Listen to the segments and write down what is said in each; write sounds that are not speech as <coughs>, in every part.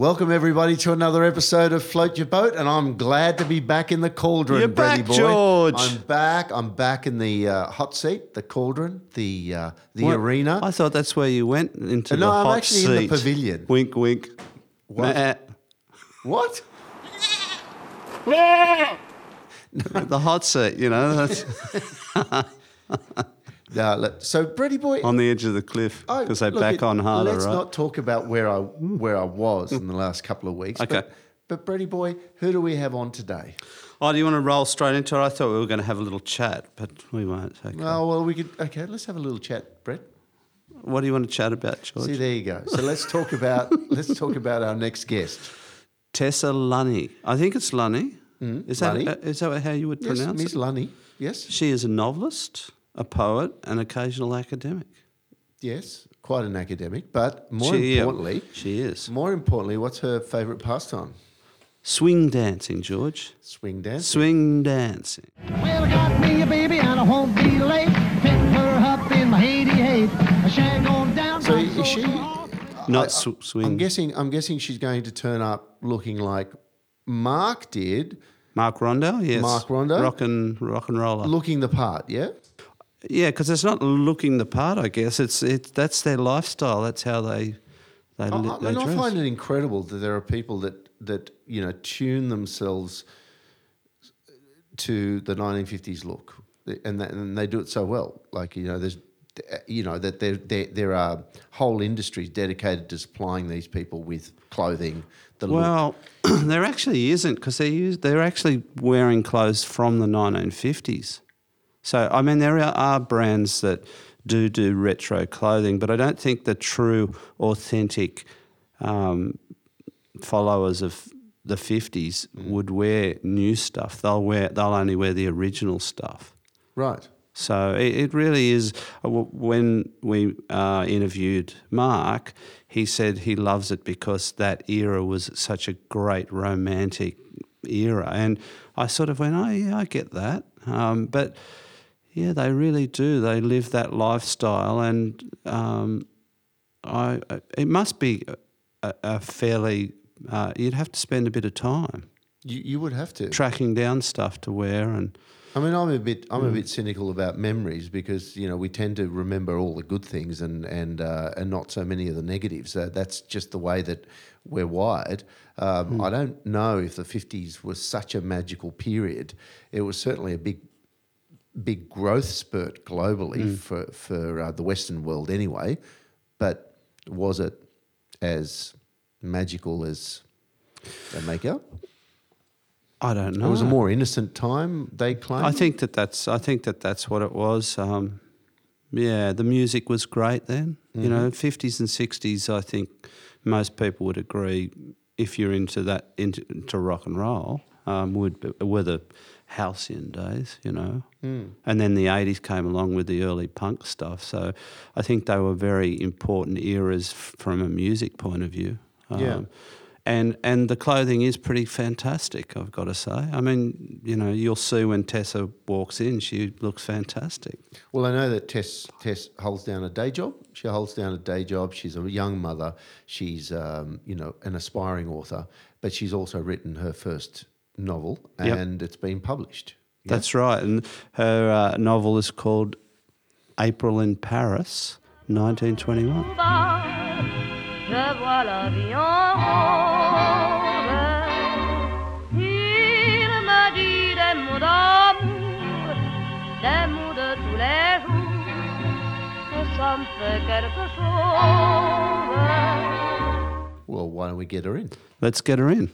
Welcome everybody to another episode of Float Your Boat, and I'm glad to be back in the cauldron, You're back, boy. George. I'm back. I'm back in the uh, hot seat, the cauldron, the uh, the What? arena. I thought that's where you went into the No, I'm hot actually in the seat. pavilion. Wink, wink. What? Nah. What? <laughs> the hot seat, you know, that's <laughs> No, let- so Brady boy, on the edge of the cliff because they back it- on harder, Let's right? not talk about where I where I was in the last couple of weeks. Okay. But, but Brady boy, who do we have on today? Oh, do you want to roll straight into it? I thought we were going to have a little chat, but we won't. Okay. Oh well, we could. Okay, let's have a little chat, Brett. what do you want to chat about, George? See, there you go. So let's talk about <laughs> let's talk about our next guest. Tessa Lunney. I think it's Lunney. is, that, Lunney. uh, is that how you would Yes, pronounce Miss it? Lunney. Yes, She is a novelist, a poet, an occasional academic. yes, quite an academic, but more She- yeah, importantly, she is. more importantly, what's her favourite pastime? Swing dancing, George. Swing dance. Swing dancing. Well, I got me a baby and I won't be late. Pick her up in my 88. I shag on down. So I'm is she? Not sw- swing. I'm guessing. I'm guessing she's going to turn up looking like Mark did, Mark Rondell, yes. Mark Rondell? Rock and, rock and roller. looking the part. Yeah. Yeah, because it's not looking the part, I guess. It's it, That's their lifestyle. That's how they, they, I, li- I mean, I find it incredible that there are people that that you know tune themselves to the 1950s look, and that, and they do it so well. Like you know, there's you know that there there, there are whole industries dedicated to supplying these people with clothing. The look. Well, <clears throat> there actually isn't because they use, they're actually wearing clothes from the 1950s. So, I mean, there are, brands that do do retro clothing, but I don't think the true, authentic um, followers of the 50s would wear new stuff. They'll wear they'll only wear the original stuff. right. So it, it really is. uh, When we uh, interviewed Mark, he said he loves it because that era was such a great romantic era, and I sort of went, "Oh yeah, I get that." Um, but yeah, they really do. They live that lifestyle, and um, I it must be a, a fairly. Uh, you'd have to spend a bit of time You, you would have to. tracking down stuff to wear and. I mean, I'm a bit, I'm a bit cynical about memories because you know we tend to remember all the good things and and uh, and not so many of the negatives. Uh, that's just the way that we're wired. Um, I don't know if the '50s was such a magical period. It was certainly a big, big growth spurt globally for for uh, the Western world anyway. But was it as magical as they make out? I don't know. It was a more innocent time. They claim. I think that that's I think that that's what it was. Um, yeah, the music was great then. You know, fifties and sixties. I think most people would agree. If you're into that into, into rock and roll, um, would the halcyon days. You know, and then the eighties came along with the early punk stuff. So I think they were very important eras from a music point of view. Yeah. And and the clothing is pretty fantastic, I've got to say. I mean, you know, you'll see when Tessa walks in, she looks fantastic. Well, I know that Tess Tess holds down a day job. She holds down a day job. She's a young mother. She's um, you know an aspiring author, but she's also written her first novel, Yep. and it's been published. Yeah? That's right. And her uh, novel is called April in Paris, 1921. Je vois la vie en rose. Il me dit des mots d'amour, des mots de tous les jours, que ça me fait quelque chose. Well, why don't we get her in? Let's get her in.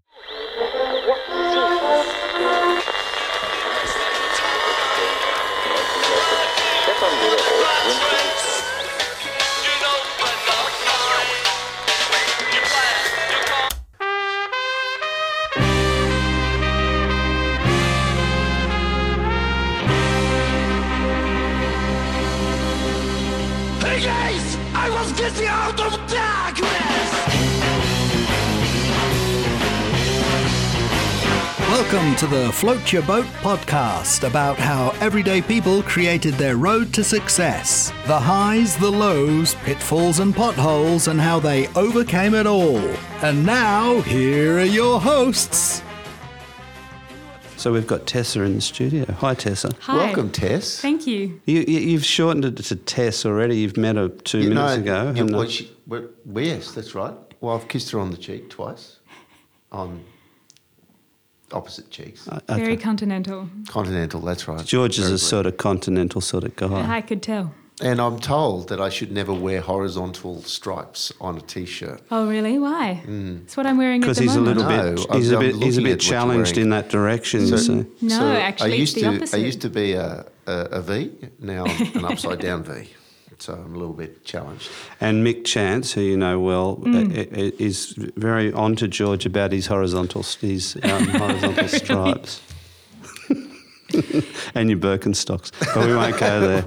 Welcome to the Float Your Boat podcast about how everyday people created their road to success. The highs, the lows, pitfalls, and potholes, and how they overcame it all. And now, here are your hosts. So we've got Tessa in the studio. Hi, Tessa. Hi. Welcome, Tess. Thank you. You, you, you've shortened it to Tess already. You've met her two You minutes know, ago. yeah, well, she- well, well, yes, that's right. Well, I've kissed her on the cheek twice, on opposite cheeks. Uh, Very okay. continental. Continental, that's right. George is Very a good. sort of continental sort of guy. I could tell. And I'm told that I should never wear horizontal stripes on a t-shirt. Oh, really? Why? That's what I'm wearing at Because the he's a moment. little No, bit, I'm- he's a I'm bit, he's a looking bit what you're challenged wearing. in that direction. you So- see. No, I actually, used it's the to, opposite. I used to be a, a, a V, now I'm an upside down V. <laughs> So I'm a little bit challenged. And Mick Chance, who you know well, Mm. uh, uh, is very on to George about his horizontal, his um, <laughs> horizontal stripes. <laughs> and your Birkenstocks. But we won't go there.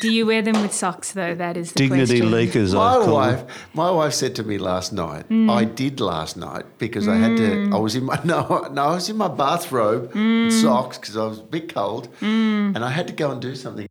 Do you wear them with socks, though? That is the Dignity question. leakers, My I call wife, them. my wife said to me last night. Mm. I did last night because I had to. I was in my <laughs> no, no, I was in my bathrobe Mm. and socks because I was a bit cold, and I had to go and do something.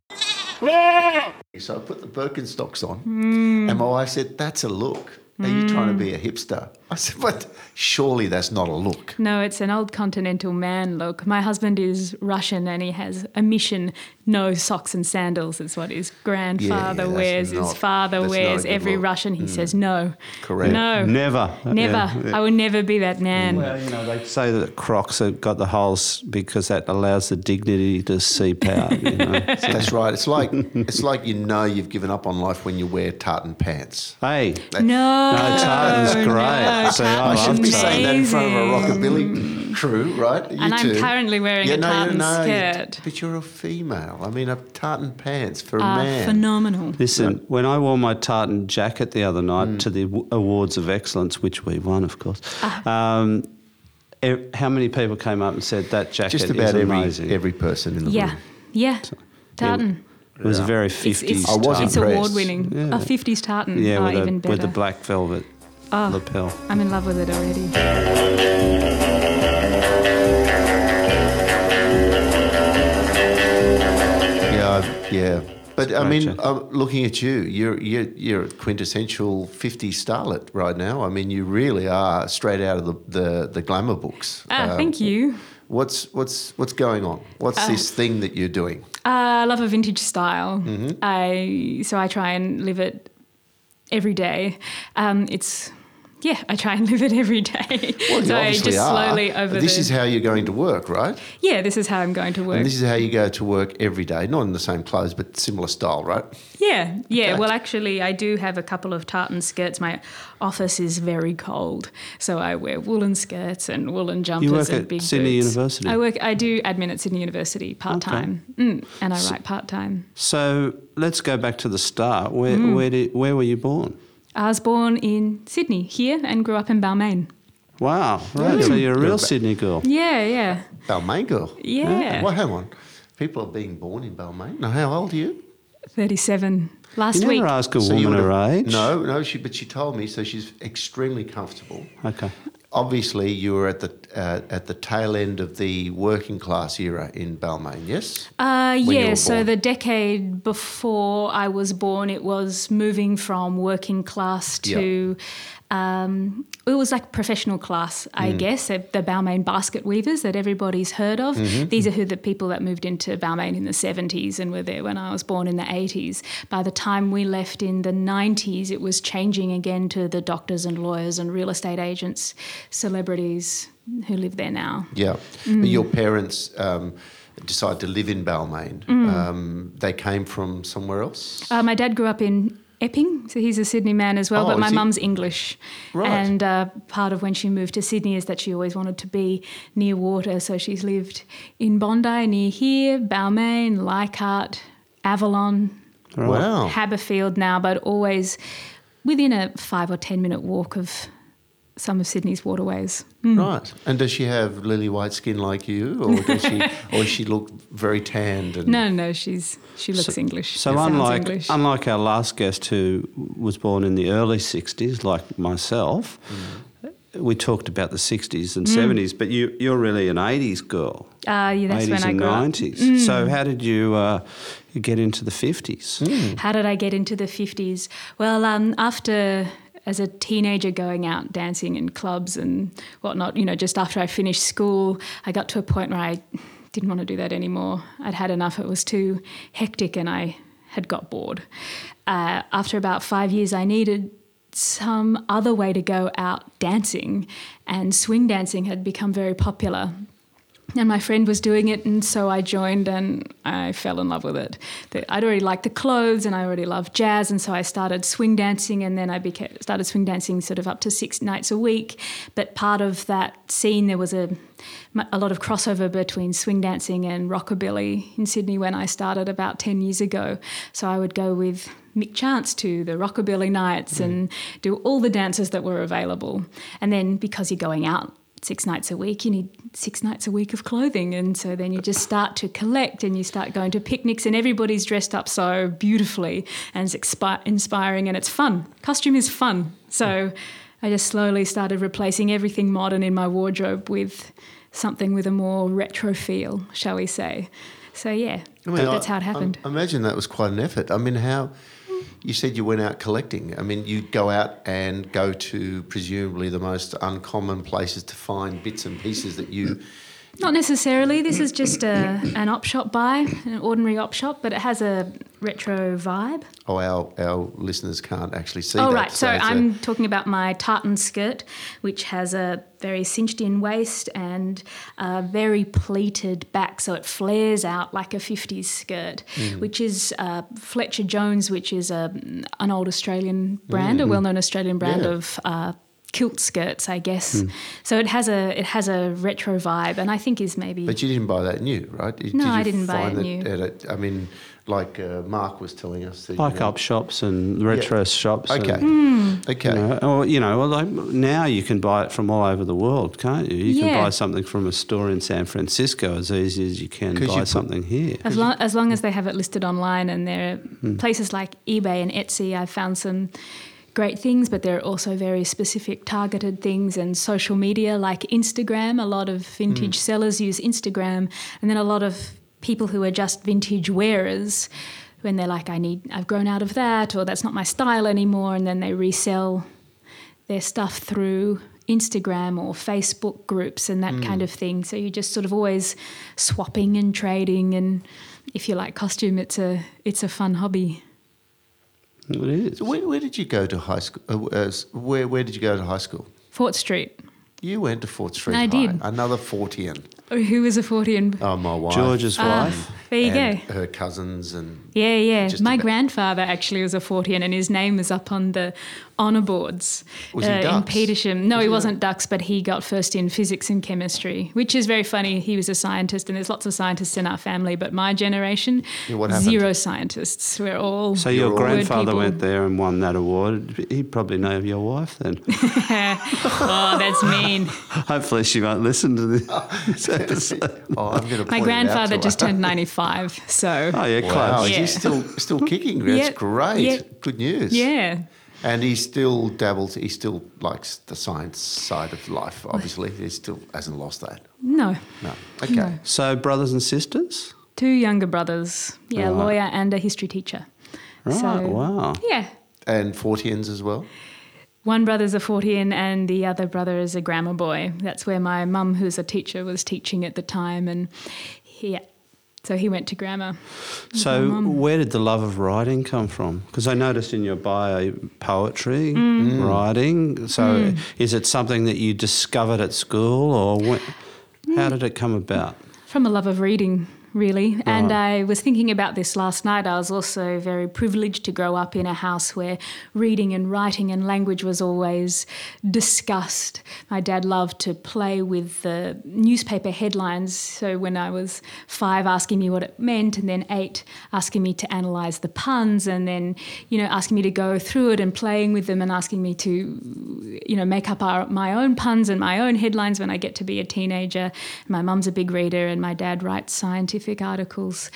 So I put the Birkenstocks on, Mm. and my wife said, "That's a look. Are you trying to be a hipster?" I said, "But surely that's not a look." No, it's an old continental man look. My husband is Russian and he has a mission no socks and sandals. It's what his grandfather yeah, that's wears, his father that's not a wears. Every look. Mm. Russian, he says no. Correct. No. Never. Never. Yeah, yeah. I will never be that man. Well, you know, they say that Crocs have got the holes because that allows the dignity to seep out. You know? <laughs> That's right. It's like it's like you know you've given up on life when you wear tartan pants. hey, No. no, tartan's great. no, See, I I shouldn't be saying that in front of a rockabilly crew, right? You And I'm two. currently wearing a tartan skirt. But you're a female. I mean, a tartan pants for a Are man. phenomenal. Listen, when I wore my tartan jacket the other night Mm. to the Awards of Excellence, which we won, of course, Ah. um, how many people came up and said that jacket Just about every amazing? every person in the Yeah. room. Yeah. yeah. Tartan. it was a very 50s it's, I was tartan. it's award winning. Yeah. A 50s tartan. yeah, oh, with, even a, better. with the black velvet Oh. lapel. I'm in love with it already. Yeah, I've- yeah. But I mean, jacket. um, looking at you, you're, you're you're a quintessential 50s starlet right now. I mean, you really are straight out of the, the, the glamour books. Ah, Um, thank you. What's what's what's going on? What's this thing that you're doing? Uh, I love a vintage style. Mm-hmm. I so I try and live it every day. Um, it's yeah, I try and <laughs> live it every day. Well, so I obviously just are. slowly over This the is how you're going to work, right? yeah. This is how I'm going to work. And this is how you go to work every day, not in the same clothes, but similar style, right? Yeah, yeah. Okay. Well, actually, I do have a couple of tartan skirts. My office is very cold, so I wear woolen skirts and woolen jumpers You work and at big Sydney boots. University? I work. I do admin at Sydney University part time, mm, and I write part time. So let's go back to the start. Where, Mm. where, did, where were you born? I was born in Sydney here and grew up in Balmain. Wow, right. Hmm. So you're a real Sydney girl. Yeah, yeah, Balmain girl. yeah. Well, hang on. People are being born in Balmain. Now, how old are you? Thirty-seven last You week. never ask a So woman her age. No, no. She, but she told me. So she's extremely comfortable. Okay. Obviously, you were at the uh, at the tail end of the working class era in Balmain. Yes. Uh, yeah, so the decade before I was born, it was moving from working class to. Um, it was like professional class, I Mm. guess. The Balmain basket weavers that everybody's heard of. Mm-hmm. These are who the people that moved into Balmain in the 70s and were there when I was born in the 80s. By the time we left in the 90s, it was changing again to the doctors and lawyers and real estate agents, celebrities who live there now. Yeah. Mm. Your parents um, decided to live in Balmain. Um, they came from somewhere else. Uh, my dad grew up in Epping, so he's a Sydney man as well, Oh, but my mum's English. Right. And uh, part of when she moved to Sydney is that she always wanted to be near water, so she's lived in Bondi, near here, Balmain, Leichhardt, Avalon, Wow. Haberfield now, but always within a five or ten minute walk of some of Sydney's waterways. Mm. Right. And does she have lily white skin like you, or does she, <laughs> or she look very tanned? And No, no, she's she looks English. So unlike English. unlike our last guest who was born in the early '60s, like myself, Mm. we talked about the 60s and 70s, but you, you're really an 80s girl. Uh, yeah, that's 80s when I and grew up. 90s. So how did you uh, get into the 50s? How did I get into the 50s? Well, um, after as a teenager going out dancing in clubs and whatnot, you know, just after I finished school, I got to a point where I didn't want to do that anymore. I'd had enough. It was too hectic and I had got bored. Uh, after about five years, I needed some other way to go out dancing, and swing dancing had become very popular and my friend was doing it, and so I joined, and I fell in love with it. I'd already liked the clothes, and I already loved jazz, and so I started swing dancing, and then I became, started swing dancing sort of up to six nights a week. But part of that scene, there was a a lot of crossover between swing dancing and rockabilly in Sydney when I started about ten years ago. So I would go with Mick Chance to the rockabilly nights mm. and do all the dances that were available. And then because you're going out six nights a week, you need six nights a week of clothing. And so then you just start to collect and you start going to picnics, and everybody's dressed up so beautifully and it's expi- inspiring and it's fun. Costume is fun. So I just slowly started replacing everything modern in my wardrobe with something with a more retro feel, shall we say. So yeah, I mean, that's I- how it happened. I imagine that was quite an effort. I mean, how you said you went out collecting. I mean, you'd go out and go to presumably the most uncommon places to find bits and pieces that you. Not necessarily. This is just a, an op shop buy, an ordinary op shop, but it has a retro vibe. Oh, our, our listeners can't actually see Oh, that. right. So a- I'm talking about my tartan skirt, which has a very cinched in waist and a very pleated back. So it flares out like a 50s skirt, Mm. which is uh, Fletcher Jones, which is a, an old Australian brand, a well known Australian brand Mm. Yeah. of. Uh, kilt skirts i guess Mm. so it has a it has a retro vibe and i think is maybe But you didn't buy that new, right? Did No, you I didn't buy it that new. At a, I mean, like uh, Mark was telling us. That, you Like know- up shops and retro shops. and- Okay. Hmm. Okay. You know, or you know, well, like now you can buy it from all over the world, can't you? You Yeah. can buy something from a store in San Francisco as easy as you can 'Cause you buy put- something here. As long, as long as they have it listed online, and there are Hmm. places like eBay and Etsy, I've found some great things, but there are also very specific targeted things and social media like Instagram. A lot of vintage Hmm. sellers use Instagram, and then a lot of people who are just vintage wearers. When they're like, I need, I've grown out of that, or that's not my style anymore, and then they resell their stuff through Instagram or Facebook groups and that kind of thing. So you're just sort of always swapping and trading and if you like costume it's a it's a fun hobby. It is. So where, where did you go to high school? Uh, uh, where, where did you go to high school? Fort Street. You went to Fort Street I High. did. Another Fortian. Oh, Who was a Fortian? Oh, my wife. George's Ah, wife. there you and go. Her cousins and Yeah, yeah. Just My about- grandfather actually was a Fortian, and his name is up on the honour boards Was he uh, in Dux? Petersham. No, Was he he wasn't Dux, but he got first in physics and chemistry, which is very funny. He was a scientist, and there's lots of scientists in our family, but my generation, Yeah, zero scientists. We're all So your all- grandfather people. went there and won that award. He'd probably know your wife then. <laughs> oh, that's mean. <laughs> Hopefully she won't listen to this <laughs> episode. oh, I'm going to. My grandfather just turned 95, so Oh yeah, Wow, close. Yeah. He's still still kicking. That's Yeah, great. yeah. Good news. yeah. And he still dabbles. He still likes the science side of life. Obviously, he still hasn't lost that. No, No. Okay. No. So brothers and sisters. two younger brothers. Yeah, a lawyer and a history teacher. Right. So- wow. Yeah. And Fortians as well. One brother's a Fortean and the other brother is a grammar boy. That's where my mum, who's a teacher, was teaching at the time. And he, so he went to grammar. So where did the love of writing come from? Because I noticed in your bio poetry, Mm. writing. So is it something that you discovered at school, or when, how did it come about? From a love of reading, really. And I was thinking about this last night. I was also very privileged to grow up in a house where reading and writing and language was always discussed. My dad loved to play with the newspaper headlines. So when I was five, asking me what it meant, and then eight, asking me to analyse the puns, and then, you know, asking me to go through it and playing with them and asking me to, you know, make up our, my own puns and my own headlines when I get to be a teenager. My mum's a big reader, and my dad writes scientific articles.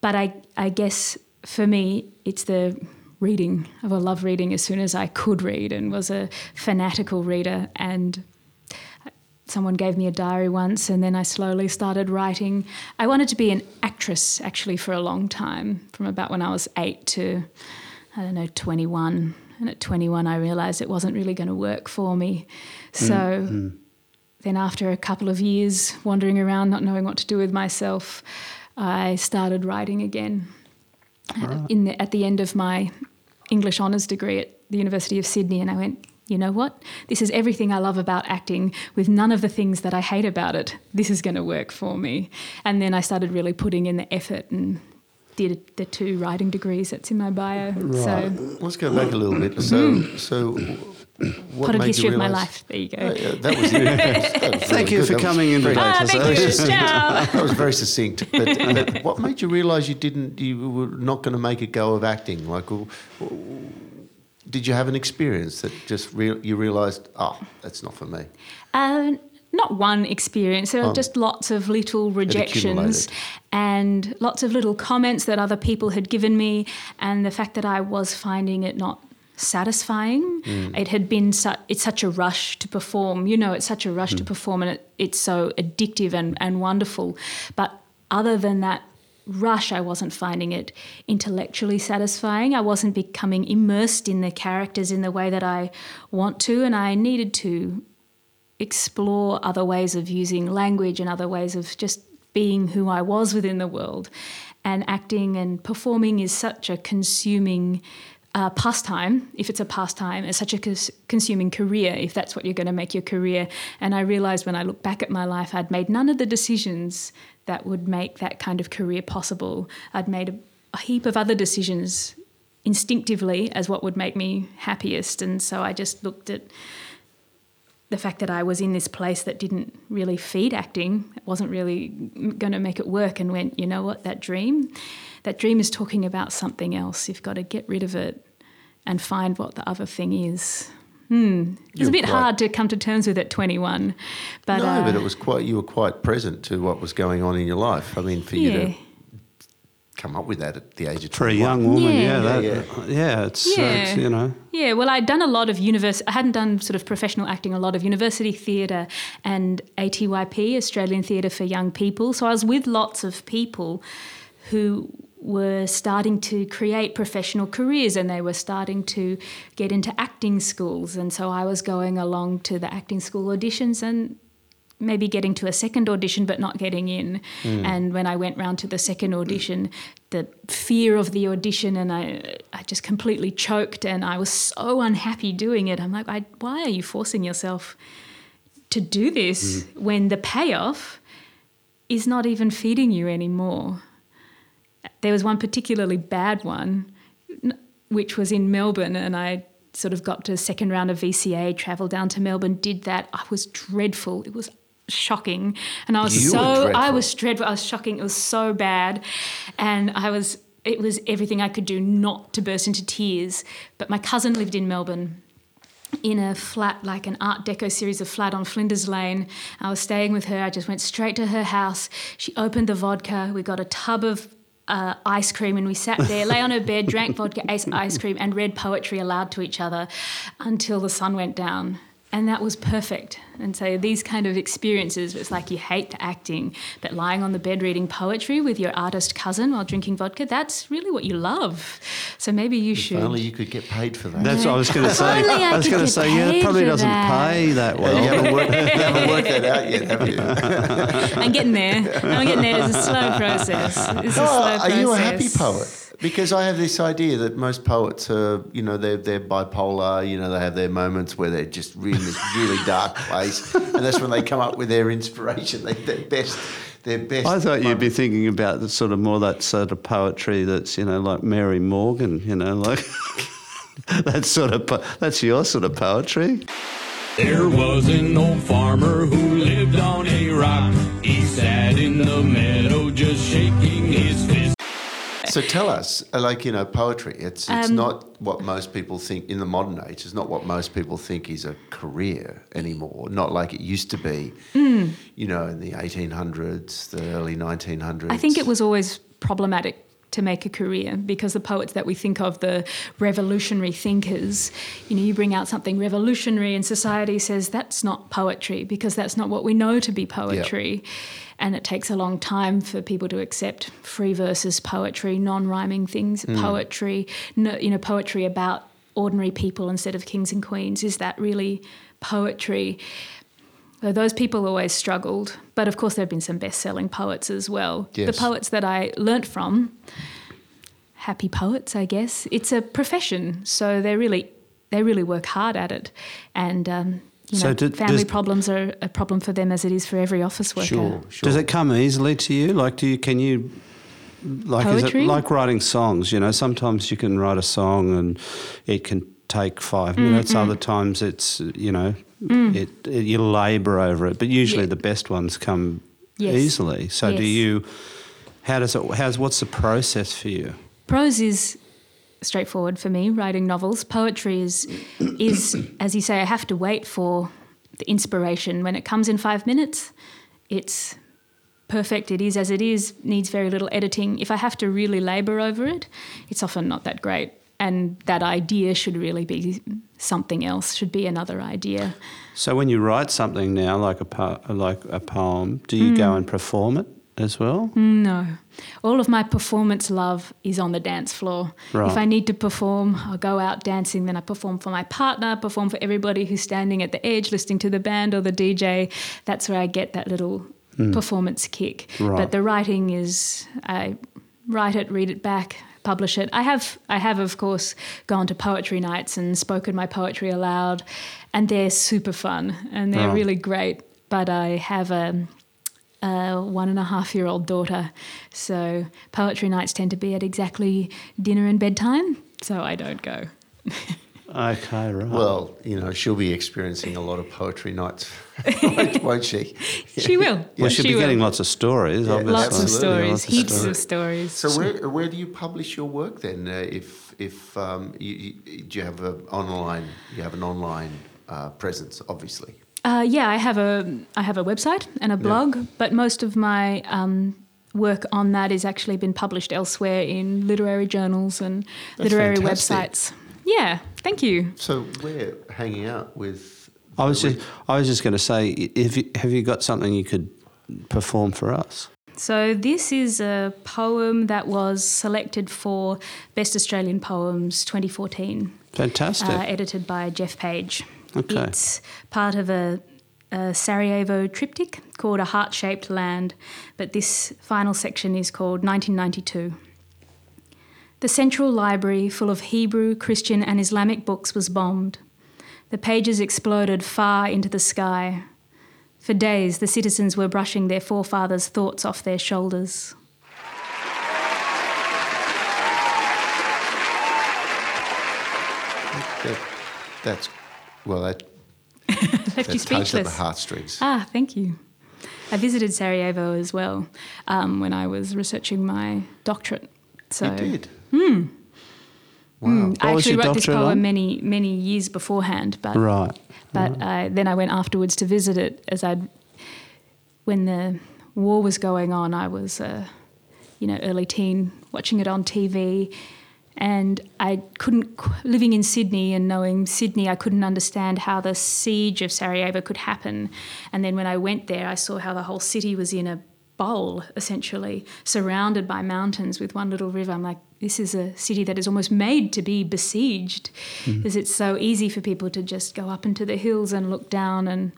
But I, I guess for me, it's the reading. I love reading as soon as I could read and was a fanatical reader. And someone gave me a diary once, and then I slowly started writing. I wanted to be an actress actually for a long time, from about when I was eight to, I don't know, 21. And at 21, I realized it wasn't really going to work for me. Mm, so mm. Then, after a couple of years wandering around, not knowing what to do with myself, I started writing again. Uh, in the, at the end of my English honours degree at the University of Sydney, and I went, you know what? This is everything I love about acting, with none of the things that I hate about it. This is going to work for me. And then I started really putting in the effort and did the two writing degrees that's in my bio. So, Let's go back a little bit. So, mm. so what potted made history of my life. There you go. Uh, yeah, that was, <laughs> that was Thank you good. for That coming in very- today. Ah, thank you. <laughs> Ciao. That was very succinct. But, but what made you realise you didn't, you were not going to make a go of acting? Like, w- w- did you have an experience that just real you realised, oh, that's not for me? Um, not one experience. There are Oh. just lots of little rejections and lots of little comments that other people had given me, and the fact that I was finding it not satisfying. Mm. It had been su- it's such a rush to perform. You know, it's such a rush to Mm. perform, and it, it's so addictive and, and wonderful. But other than that rush, I wasn't finding it intellectually satisfying. I wasn't becoming immersed in the characters in the way that I want to, and I needed to explore other ways of using language and other ways of just being who I was within the world. And acting and performing is such a consuming uh, pastime, if it's a pastime, it's such a cons- consuming career, if that's what you're going to make your career. And I realized when I look back at my life, I'd made none of the decisions that would make that kind of career possible. I'd made a, a heap of other decisions instinctively as what would make me happiest. And so I just looked at the fact that I was in this place that didn't really feed acting, wasn't really going to make it work, and went, you know what, that dream, that dream is talking about something else. You've got to get rid of it and find what the other thing is. Hmm. It's You're a bit quite- hard to come to terms with at 21, but no, uh, but it was quite. You were quite present to what was going on in your life. I mean, for you to come up with that at the age of For a young woman, Yeah. yeah, that, Yeah, yeah, it's, uh, it's, you know, Yeah, well, I'd done a lot of university. I hadn't done sort of professional acting, a lot of university theatre and ATYP, Australian Theatre for Young People. So I was with lots of people who were starting to create professional careers and they were starting to get into acting schools. And so I was going along to the acting school auditions and maybe getting to a second audition but not getting in. Mm. And when I went round to the second audition, the fear of the audition and I, I just completely choked and I was so unhappy doing it. I'm like, I, why are you forcing yourself to do this mm. when the payoff is not even feeding you anymore? There was one particularly bad one, which was in Melbourne, and I sort of got to second round of VCA, travelled down to Melbourne, did that. I was dreadful. It was shocking, and I was You so I was dreadful. I was shocking. It was so bad, and I was. It was everything I could do not to burst into tears. But my cousin lived in Melbourne in a flat, like an Art Deco series of flat on Flinders Lane. I was staying with her. I just went straight to her house. She opened the vodka. We got a tub of uh, ice cream and we sat there, lay on her bed, drank vodka, ate ice cream, and read poetry aloud to each other until the sun went down. And that was perfect. And so these kind of experiences, it's like you hate the acting, but lying on the bed reading poetry with your artist cousin while drinking vodka, that's really what you love. So maybe you If should. only you could get paid for that. that's what I was going to say. Only I I was going to say, yeah, it probably doesn't that. pay that well. you, haven't worked, you haven't worked that out yet, have you? <laughs> I'm getting there. I'm getting there. It's a slow process. It's a Oh, slow are you a happy poet? Because I have this idea that most poets are, you know, they're, they're bipolar, you know, they have their moments where they're just in this really dark <laughs> place. And that's when they come up with their inspiration, they, their best. Their best I thought you'd be thinking about the sort of more that sort of poetry that's, you know, like Mary Morgan, you know, like <laughs> that sort of, po- that's your sort of poetry. There was an old farmer who lived on a rock. He sat in the meadow <laughs> So tell us, uh, like you know, poetry. It's it's Um, not what most people think in the modern age. It's not what most people think is a career anymore. Not like it used to be. You know, in the eighteen hundreds, the early nineteen hundreds. I think it was always problematic to make a career because the poets that we think of, the revolutionary thinkers, you know, you bring out something revolutionary and society says that's not poetry because that's not what we know to be poetry. And it takes a long time for people to accept free verses poetry, non-rhyming things, hmm. poetry, no, you know, poetry about ordinary people instead of kings and queens. Is that really poetry? So those people always struggled, but of course there have been some best-selling poets as well. Yes. The poets that I learnt from, happy poets, I guess. It's a profession, so they really they really work hard at it, and um, you So know, do- family does- problems are a problem for them as it is for every office worker. Sure, sure. Does it come easily to you? Like, do you can you like is it like writing songs? You know, sometimes you can write a song and it can take five Mm, minutes. Other times it's you know Mm. it, it you labour over it. But usually Yeah. the best ones come Yes. easily. So do you? How does it? How's what's the process for you? Prose is straightforward for me. Writing novels, poetry is is <clears throat> as you say. I have to wait for the inspiration when it comes in five minutes. It's perfect. It is as it is. Needs very little editing. If I have to really labour over it, it's often not that great. And that idea should really be something else. Should be another idea. So when you write something now, like a po- like a poem, do you Mm. go and perform it as well? No. All of my performance love is on the dance floor. Right. If I need to perform, I'll go out dancing, then I perform for my partner, perform for everybody who's standing at the edge listening to the band or the DJ. That's where I get that little performance kick. Right. But the writing is I write it, read it back, publish it. I have I have of course gone to poetry nights and spoken my poetry aloud and they're super fun and they're Right. really great. But I have a a one and a half year old daughter. So poetry nights tend to be at exactly dinner and bedtime. So I don't go. <laughs> Okay, right. Well, you know, she'll be experiencing a lot of poetry nights, <laughs> won't- won't she? She will. well, she'll she be will. getting lots of stories. Yeah, obviously. Lots of stories, lots of heaps stories. of stories. So where where do you publish your work then? Uh, if if um, you, you, do you have an online you have an online uh, presence, obviously. Uh, yeah, I have a I have a website and a blog, but most of my um, work on that has actually been published elsewhere in literary journals and That's literary fantastic. websites. Yeah, thank you. So we're hanging out with. I was just, I was just going to say, if you, have you got something you could perform for us? So this is a poem that was selected for Best Australian Poems 2014. Fantastic. uh, edited by Geoff Page. Okay. It's part of a, a Sarajevo triptych called A Heart Shaped Land, but this final section is called 1992. The central library, full of Hebrew, Christian, and Islamic books, was bombed. The pages exploded far into the sky. For days, the citizens were brushing their forefathers' thoughts off their shoulders. that, that's well that <laughs> Left you at the heartstrings. Ah, thank you. I visited Sarajevo as well um, when I was researching my doctorate. So you did. Hmm. Wow. I What was actually wrote this poem on? many many years beforehand, but right. but I, then I went afterwards to visit it as I when the war was going on. I was uh, you know early teen watching it on TV. And I couldn't, living in Sydney and knowing Sydney, I couldn't understand how the siege of Sarajevo could happen. And then when I went there, I saw how the whole city was in a bowl, essentially, surrounded by mountains with one little river. I'm like, this is a city that is almost made to be besieged, because it's so easy for people to just go up into the hills and look down. And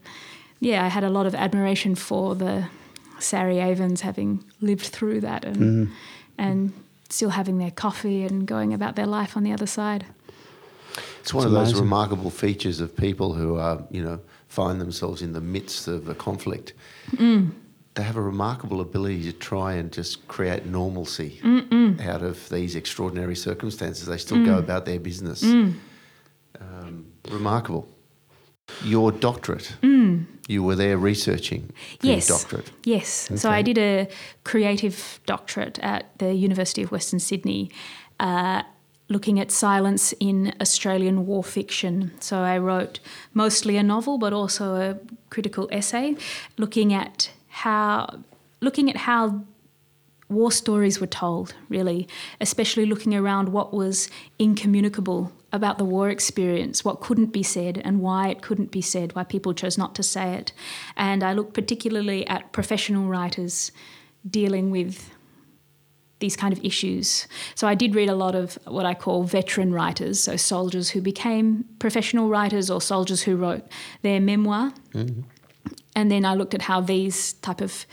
yeah, I had a lot of admiration for the Sarajevans having lived through that and and still having their coffee and going about their life on the other side. It's one It's of those remarkable features of people who are, you know, find themselves in the midst of a conflict. Mm. They have a remarkable ability to try and just create normalcy out of these extraordinary circumstances. They still Mm. go about their business. Um, remarkable. Your doctorate. You were there researching Mm. yes. your doctorate. Yes. So I did a creative doctorate at the University of Western Sydney. Uh, Looking at silence in Australian war fiction. So I wrote mostly a novel, but also a critical essay, looking at how, looking at how war stories were told, really, especially looking around what was incommunicable about the war experience, what couldn't be said, and why it couldn't be said, why people chose not to say it. And I looked particularly at professional writers dealing with these kind of issues. So I did read a lot of what I call veteran writers, so soldiers who became professional writers or soldiers who wrote their memoir. Mm-hmm. And then I looked at how these type of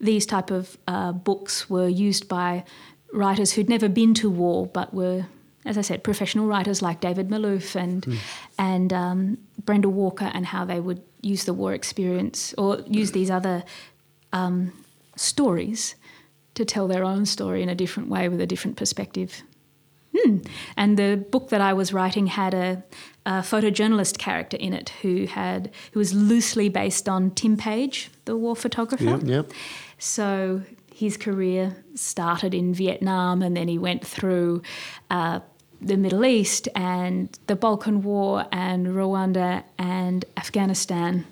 these type of uh, books were used by writers who'd never been to war but were, as I said, professional writers like David Malouf and and um, Brenda Walker, and how they would use the war experience or use these other um, stories to tell their own story in a different way with a different perspective. Hmm. And the book that I was writing had a, a photojournalist character in it who had who was loosely based on Tim Page, the war photographer. Yep. So his career started in Vietnam and then he went through uh, the Middle East and the Balkan War and Rwanda and Afghanistan,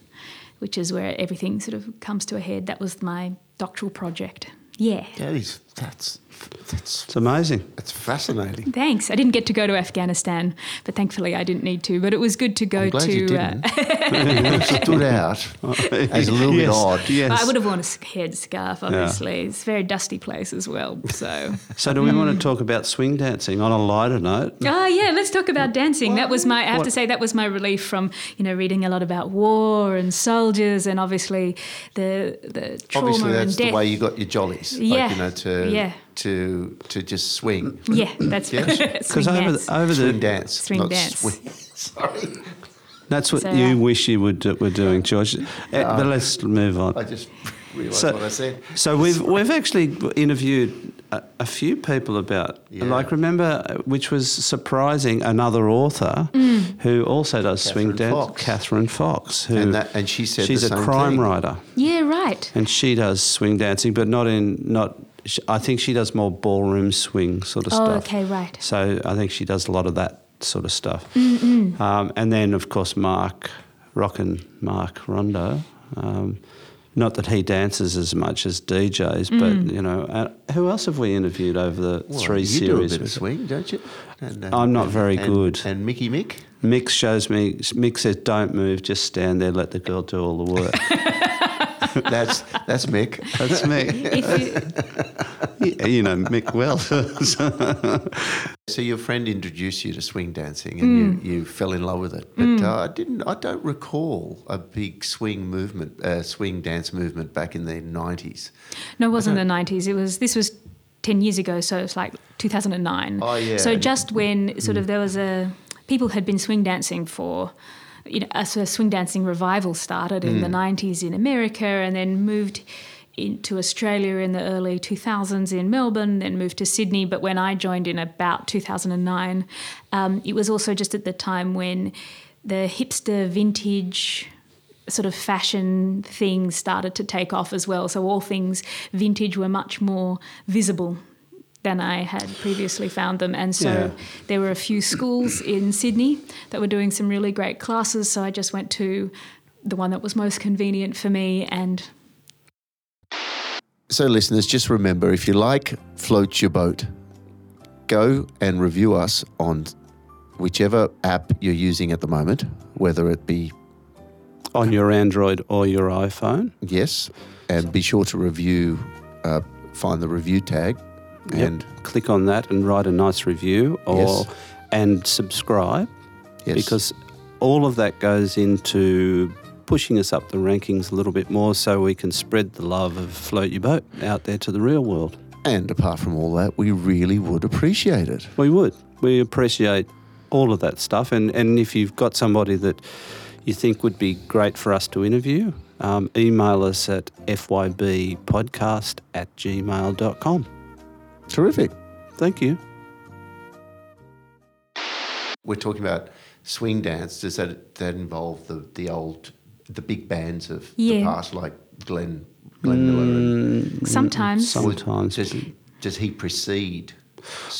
which is where everything sort of comes to a head. That was my doctoral project. Yeah. That is that's that's It's amazing. that's fascinating. Thanks. I didn't get to go to Afghanistan, but thankfully I didn't need to. But it was good to go I'm glad to. you uh, didn't. it <laughs> <laughs> stood out <laughs> as a little Yes, bit odd. Yes. I would have worn a head scarf, obviously. It's a very dusty place as well. So. So, do we want to talk about swing dancing on a lighter note? Oh yeah, let's talk about dancing. That was my. I have to say that was my relief from you know reading a lot about war and soldiers and obviously the the trauma Obviously, and that's death. the way you got your jollies. Yeah, Like, you know, to yeah. To to just swing. yeah, that's Yes. <laughs> Because swing over dance. the, over Swing the dance. Swing not dance. Swing. <laughs> Sorry. that's what So, you uh, wish you would do, were doing, George. Uh, but let's move on. I just realised So- what I said. So we've we've actually interviewed a, a few people about Yeah. like remember uh, which was surprising another author who also does swing dance Fox. Kathryn Fox who And that- and she said she's the a crime thing. writer yeah, right. and she does swing dancing but not in not sh- I think she does more ballroom swing sort of stuff. Oh, stuff okay, right. so I think she does a lot of that sort of stuff um, and then of course Mark Rockin Mark Rondo um, not that he dances as much as DJs, but you know, uh, who else have we interviewed over the Well, three you series? do a bit of swing, don't you? And, uh, I'm not very and- good. And Mickey Mick. Mick shows me. Mick says, "Don't move, just stand there, let the girl do all the work." <laughs> <laughs> That's that's Mick. That's me. You, <laughs> you know Mick well. <laughs> So your friend introduced you to swing dancing, and you, you fell in love with it. But uh, I didn't. I don't recall a big swing movement, uh, swing dance movement back in the nineties. no, it wasn't the nineties. It was this was ten years ago, so it's like two thousand and nine. Oh, yeah. So just when sort of there was a people had been swing dancing for. You know, a sort of swing dancing revival started in the 90s in America and then moved into Australia in the early 2000s in Melbourne, then moved to Sydney. But when I joined in about 2009, um, it was also just at the time when the hipster vintage sort of fashion things started to take off as well. So all things vintage were much more visible than I had previously found them. And so Yeah. there were a few schools in Sydney that were doing some really great classes. So I just went to the one that was most convenient for me and So, listeners, just remember if you like Float Your Boat, go and review us on whichever app you're using at the moment, whether it be On your Android or your iPhone. yes, and be sure to review, uh, find the review tag, Yep. and click on that and write a nice review, or Yes. and subscribe yes, because all of that goes into pushing us up the rankings a little bit more so we can spread the love of float your boat out there to the real world. and apart from all that, we really would appreciate it. We would. We appreciate all of that stuff. And, and if you've got somebody that you think would be great for us to interview, um, email us at fybpodcast at gmail.com. Terrific. Thank you. We're talking about swing dance. Does that that involve the the old the big bands of the past, like Glenn Glenn Miller? And, sometimes Sometimes. does does he precede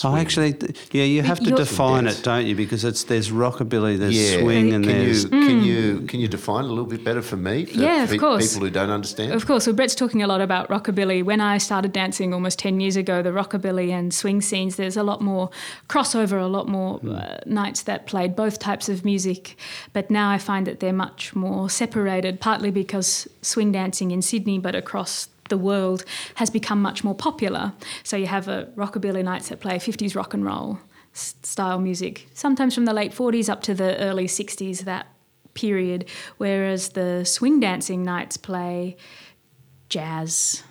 Oh, actually, yeah, you have to you're- define it, don't you? Because it's there's rockabilly, there's yeah. swing, and can there's you can you can you define it a little bit better for me? For, Mm. Yeah, of for course. People who don't understand. Of course. Well, Brett's talking a lot about rockabilly. When I started dancing almost 10 years ago, the rockabilly and swing scenes, there's a lot more crossover, a lot more uh, nights that played both types of music. But now I find that they're much more separated, partly because swing dancing in Sydney, but across the world, has become much more popular. So you have a rockabilly nights that play 50s rock and roll style music, sometimes from the late 40s up to the early 60s, that period, whereas the swing dancing nights play jazz.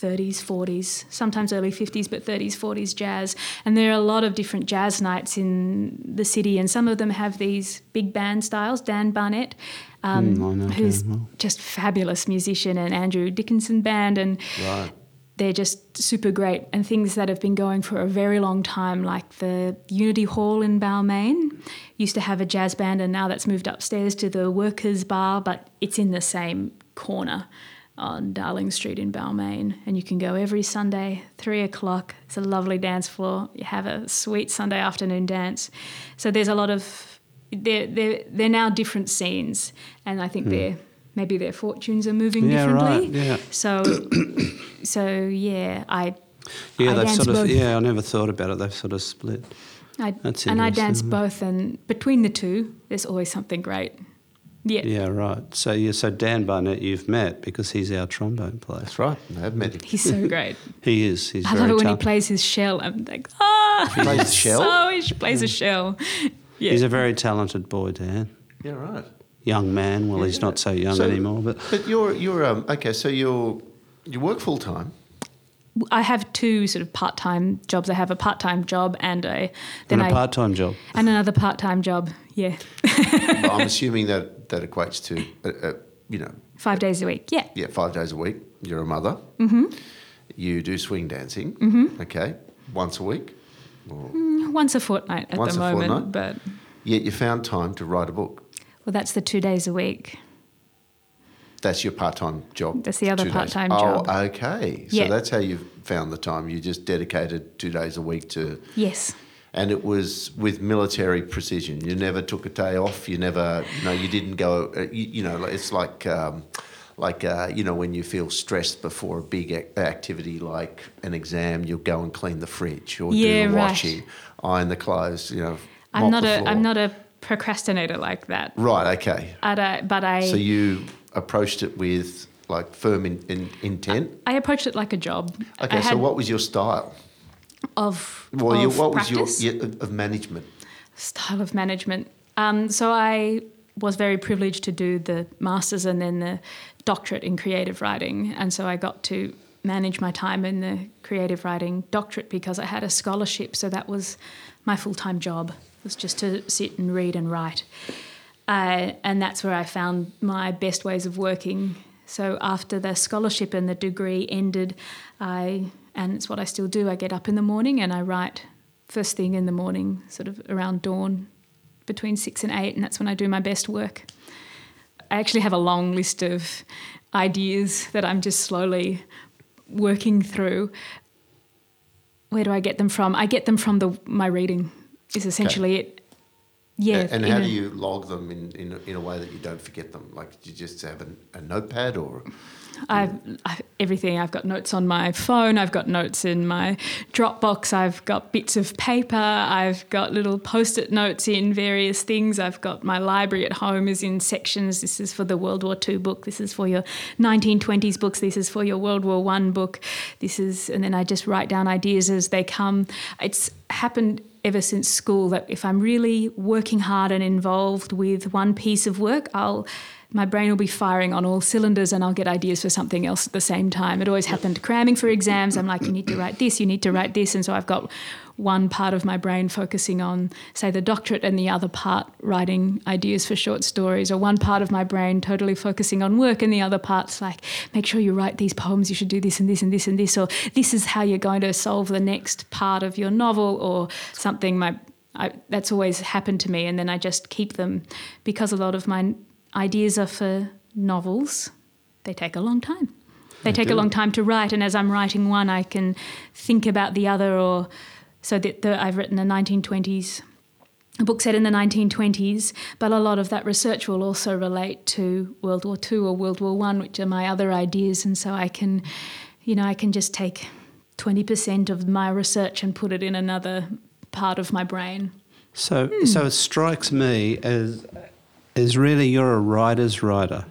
30s, 40s, sometimes early 50s, but 30s, 40s jazz. And there are a lot of different jazz nights in the city, and some of them have these big band styles. Dan Barnett, um, Mm, know who's well. just fabulous musician, and Andrew Dickinson Band, and Right. they're just super great. And things that have been going for a very long time, like the Unity Hall in Balmain, used to have a jazz band, and now that's moved upstairs to the Workers Bar, but it's in the same corner on Darling Street in Balmain. And you can go every Sunday, three o'clock. It's a lovely dance floor. You have a sweet Sunday afternoon dance. So there's a lot of they're they're they're now different scenes, and I think they're maybe their fortunes are moving. Yeah, differently. right, yeah. So <coughs> so yeah, I yeah, I they've dance sort of both. yeah. I never thought about it. They've sort of split. I That's and I dance both, and between the two, there's always something great. Yeah. Yeah, right. So yeah, so Dan Barnett you've met because he's our trombone player. That's right. I've met him. He's so <laughs> great. He is. He's I very love it when he plays his shell. I'm like, ah, <laughs> He plays the shell? So he plays a shell. Yeah. He's a very talented boy, Dan. Yeah, right. Young man. Well, he's not so young So- anymore, but But you're you're um okay. So you're you work full time. I have two sort of part-time jobs. I have a part-time job and a then and a I part-time job. and another part-time job. Yeah, But I'm <laughs> assuming that that equates to uh, uh, you know five days a week. Yeah, yeah five days a week. You're a mother. Mm-hmm. You do swing dancing. Mm-hmm. Okay, once a week. Or, once a fortnight at Once the moment, fortnight? but yet you found time to write a book. well, that's the two days a week. That's your part-time job. That's the other two part-time oh, job. Oh, okay. So Yeah. that's how you found the time. You just dedicated two days a week to, Yes. and it was with military precision. You never took a day off. You never, you know, you didn't go. Uh, you, you know, it's like. Um, like uh, you know, when you feel stressed before a big ac- activity like an exam, you'll go and clean the fridge or Yeah, do the right. washing, iron the clothes. You know, I'm not a am not a procrastinator like that. right. Okay, But I, but I so you approached it with like firm in, in, intent. I approached it like a job. Okay, I so what was your style? of Well, you, of what practice, was your of management? style of management? Um, so I was very privileged to do the masters and then the doctorate in creative writing, and so I got to manage my time in the creative writing doctorate because I had a scholarship. So that was my full time job was just to sit and read and write. Uh, and that's where I found my best ways of working. So after the scholarship and the degree ended, I and it's what I still do. I get up in the morning and I write first thing in the morning, sort of around dawn, between six and eight, and that's when I do my best work. I actually have a long list of ideas that I'm just slowly working through. Where do I get them from? I get them from the my reading. Is essentially it. Yeah. and how do you log them in, in, a, in a way that you don't forget them? Like, do you just have a, a notepad or? I've, I, everything. I've got notes on my phone. I've got notes in my Dropbox. I've got bits of paper. I've got little post-it notes in various things. I've got my library at home is in sections. This is for the World War II book. This is for your 1920s books. This is for your World War One book. This is, and then I just write down ideas as they come. It's happened ever since school that if I'm really working hard and involved with one piece of work, I'll my brain will be firing on all cylinders and I'll get ideas for something else at the same time. It always happened cramming for exams. I'm like, you need to write this, you need to write this. And so I've got one part of my brain focusing on, say, the doctorate and the other part writing ideas for short stories, or one part of my brain totally focusing on work and the other part's like, make sure you write these poems, you should do this and this and this and this, or this is how you're going to solve the next part of your novel or something. My I, that's always happened to me, and then I just keep them because a lot of my ideas are for novels. They take a long time. They take a long time to write, and as I'm writing one, I can think about the other or so that the, I've written a 1920s a book set in the 1920s, but a lot of that research will also relate to World War II or World War One, which are my other ideas, and so I can, you know, I can just take 20% of my research and put it in another part of my brain. So, Hmm. so it strikes me as as really you're a writer's writer.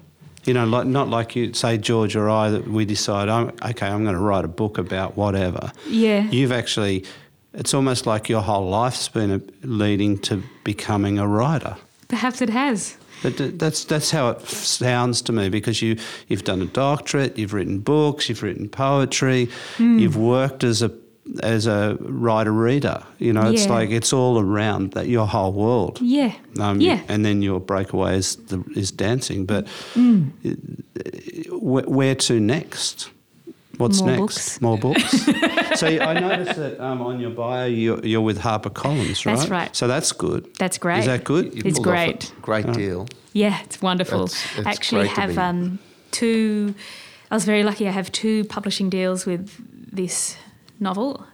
You know, like not like you say George or I that we decide, I'm, okay, I'm going to write a book about whatever. Yeah. You've actually, it's almost like your whole life's been a, leading to becoming a writer. Perhaps it has. But that's that's how it sounds to me because you you've done a doctorate, you've written books, you've written poetry, Hmm. you've worked as a as a writer reader. You know, it's like it's all around that your whole world. Yeah. Um, yeah. And then your breakaway is, the, is dancing. But Mm. wh- where to next? What's More next? books. More books. <laughs> so I noticed that um, on your bio you're, you're with HarperCollins, right? That's right. So that's good. That's great. Is that good? You It's pulled off a great. great deal. Yeah, it's wonderful. That's- it's I actually great to have be- um, two. I was very lucky. I have two publishing deals with this novel.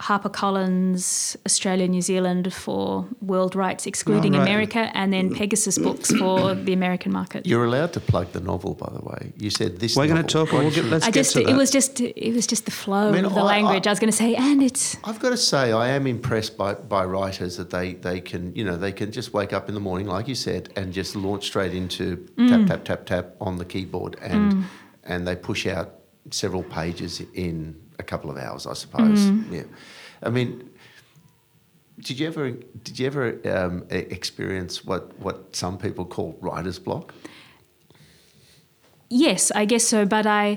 HarperCollins Australia, New Zealand for world rights, excluding Oh, right. America, and then Pegasus Books for the American market. You're allowed to plug the novel, by the way. You said this. We're going to talk. We'll get, let's I get just to that. it was just it was just the flow I mean, of the I- language. I, I- was going to say, and it's I've got to say, I am impressed by, by writers that they, they can, you know, they can just wake up in the morning, like you said, and just launch straight into Mm. tap, tap, tap, tap on the keyboard, and and they push out several pages in a couple of hours, I suppose. Mm. Yeah, I mean, did you ever did you ever um, experience what what some people call writer's block? Yes, I guess so. But I,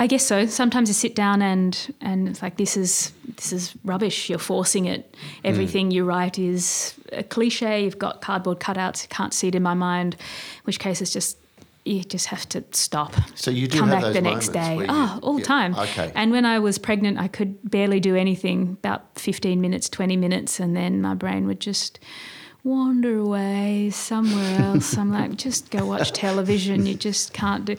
I guess so. Sometimes you sit down and and it's like this is this is rubbish. You're forcing it. Everything you write is a cliche. You've got cardboard cutouts. You can't see it in my mind. In which case it's just you just have to stop. So you do come have back those the next day. where you- Oh, all the yeah, time. okay. And when I was pregnant, I could barely do anything. About fifteen minutes, twenty minutes, and then my brain would just wander away somewhere else. I'm like, <laughs> just go watch television. You just can't do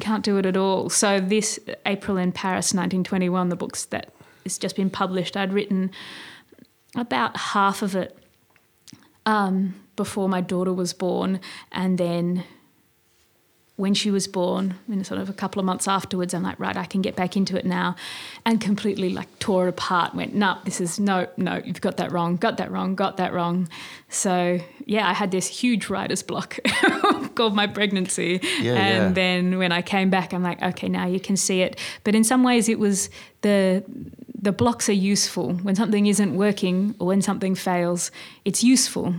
can't do it at all. So this April in Paris, 1921, the books that has just been published, I'd written about half of it um, before my daughter was born, and then when she was born, in sort of a couple of months afterwards, I'm like, right, I can get back into it now, and completely like tore it apart. Went, no, this is no, no, you've got that wrong, got that wrong, got that wrong. So yeah, I had this huge writer's block <laughs> called my pregnancy, Yeah, and yeah. then when I came back, I'm like, okay, now you can see it. But in some ways, it was the the blocks are useful when something isn't working or when something fails. It's useful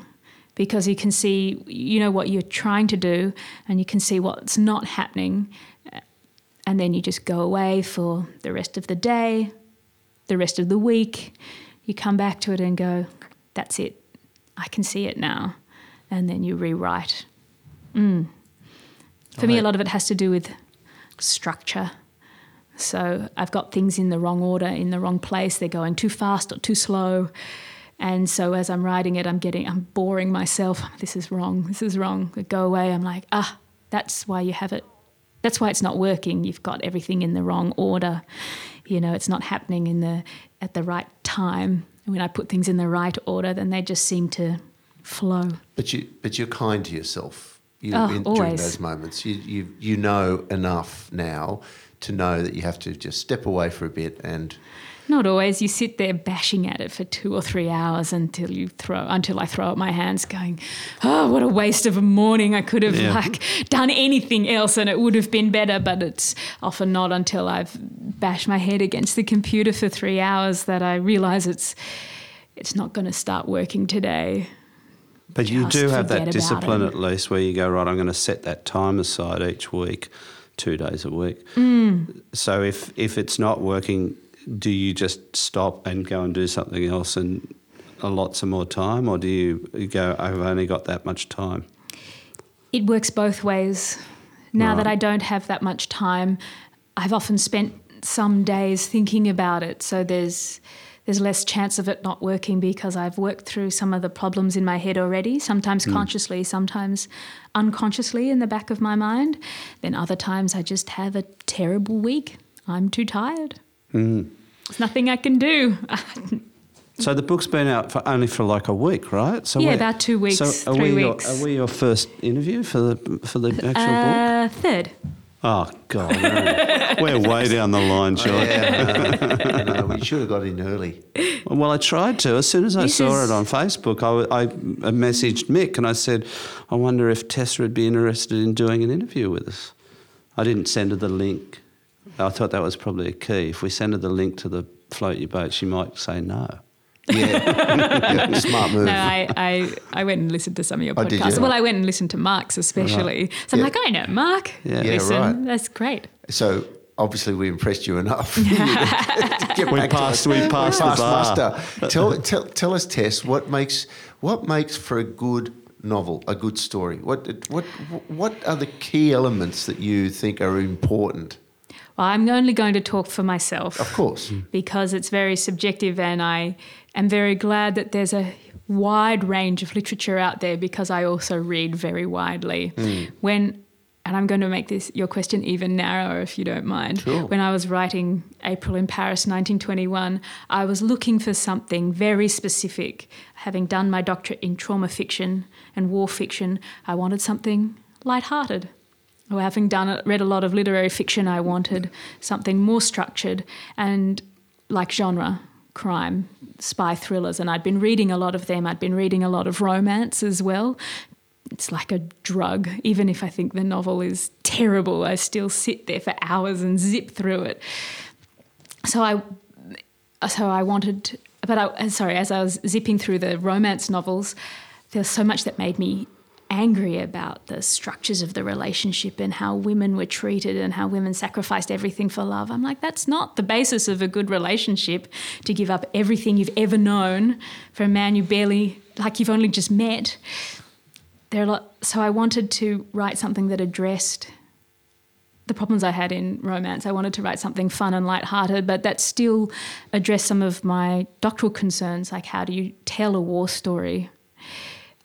because you can see you know what you're trying to do and you can see what's not happening and then you just go away for the rest of the day the rest of the week. You come back to it and go that's it. I can see it now. And then you rewrite. Mm. for me a lot of it has to do with structure. So i've got things in the wrong order in the wrong place. They're going too fast or too slow and so as I'm writing it, I'm getting, I'm boring myself. This is wrong. This is wrong. I go away. I'm like, ah, that's why you have it. That's why it's not working. You've got everything in the wrong order. You know, it's not happening in the at the right time. And when I put things in the right order, then they just seem to flow. But you, but you're kind to yourself. You, Oh, in, during those moments, you, you, you know enough now to know that you have to just step away for a bit and Not always. You sit there bashing at it for two or three hours until you throw until I throw up my hands, going, "Oh, what a waste of a morning! I could have Yeah. like done anything else, and it would have been better." But it's often not until I've bashed my head against the computer for three hours that I realise it's it's not going to start working today. But you do have that discipline at least where you go, right, I'm going to set that time aside each week, two days a week. Mm. So if, if it's not working, do you just stop and go and do something else and allot some more time? Or do you go, I've only got that much time? It works both ways. Now that I don't have that much time, I've often spent some days thinking about it. So there's there's less chance of it not working because I've worked through some of the problems in my head already, sometimes hmm. consciously, sometimes unconsciously in the back of my mind. Then other times I just have a terrible week. I'm too tired. Hmm. There's nothing I can do. <laughs> So the book's been out for only for like a week, right? So Yeah, we're- about two weeks, So are three we weeks. Your, are we your first interview for the for the actual book? uh, third. Oh God, <laughs> we're way down the line, Sean. Yeah, no, no, we should have got in early. Well, I tried to. As soon as I This saw is- it on Facebook, I, I messaged Mick and I said, I wonder if Tessa would be interested in doing an interview with us. I didn't send her the link. I thought that was probably a key. If we send her the link to the float your boat, she might say no. Yeah, <laughs> yeah smart move. No, I, I, I went and listened to some of your Oh, podcasts. you? well, I went and listened to Mark's especially. So I'm Yeah. like, I know Mark. Yeah. Yeah, Listen, right. that's great. So obviously we impressed you enough. to <laughs> <laughs> get We back to passed- we passed the bar. muster. Tell, tell, tell us, Tess, what makes what makes for a good novel, a good story? What what what are the key elements that you think are important? Well, I'm only going to talk for myself. Of course. Mm. because it's very subjective and I am very glad that there's a wide range of literature out there because I also read very widely. Mm. When and I'm going to make this your question even narrower if you don't mind. Sure. When I was writing April in Paris 1921, I was looking for something very specific. Having done my doctorate in trauma fiction and war fiction, I wanted something light-hearted. Or having done read a lot of literary fiction, I wanted something more structured and like genre, crime, spy thrillers, and I'd been reading a lot of them. I'd been reading a lot of romance as well. It's like a drug. Even if I think the novel is terrible, I still sit there for hours and zip through it. So I, so I wanted, but I sorry, as I was zipping through the romance novels, there's so much that made me angry about the structures of the relationship and how women were treated and how women sacrificed everything for love. I'm like, that's not the basis of a good relationship to give up everything you've ever known for a man you barely, like you've only just met. There are a lot, so I wanted to write something that addressed the problems I had in romance. I wanted to write something fun and light-hearted, but that still addressed some of my doctoral concerns, like how do you tell a war story?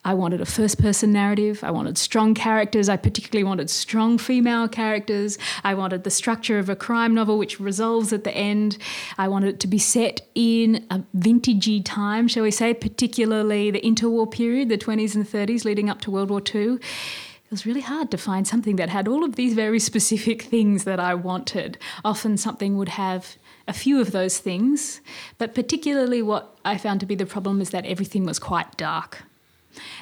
I wanted a first person narrative. I wanted strong characters. I particularly wanted strong female characters. I wanted the structure of a crime novel which resolves at the end. I wanted it to be set in a vintagey time, shall we say, particularly the interwar period, the 20s and 30s leading up to World War II. It was really hard to find something that had all of these very specific things that I wanted. Often something would have a few of those things, but particularly what I found to be the problem is that everything was quite dark.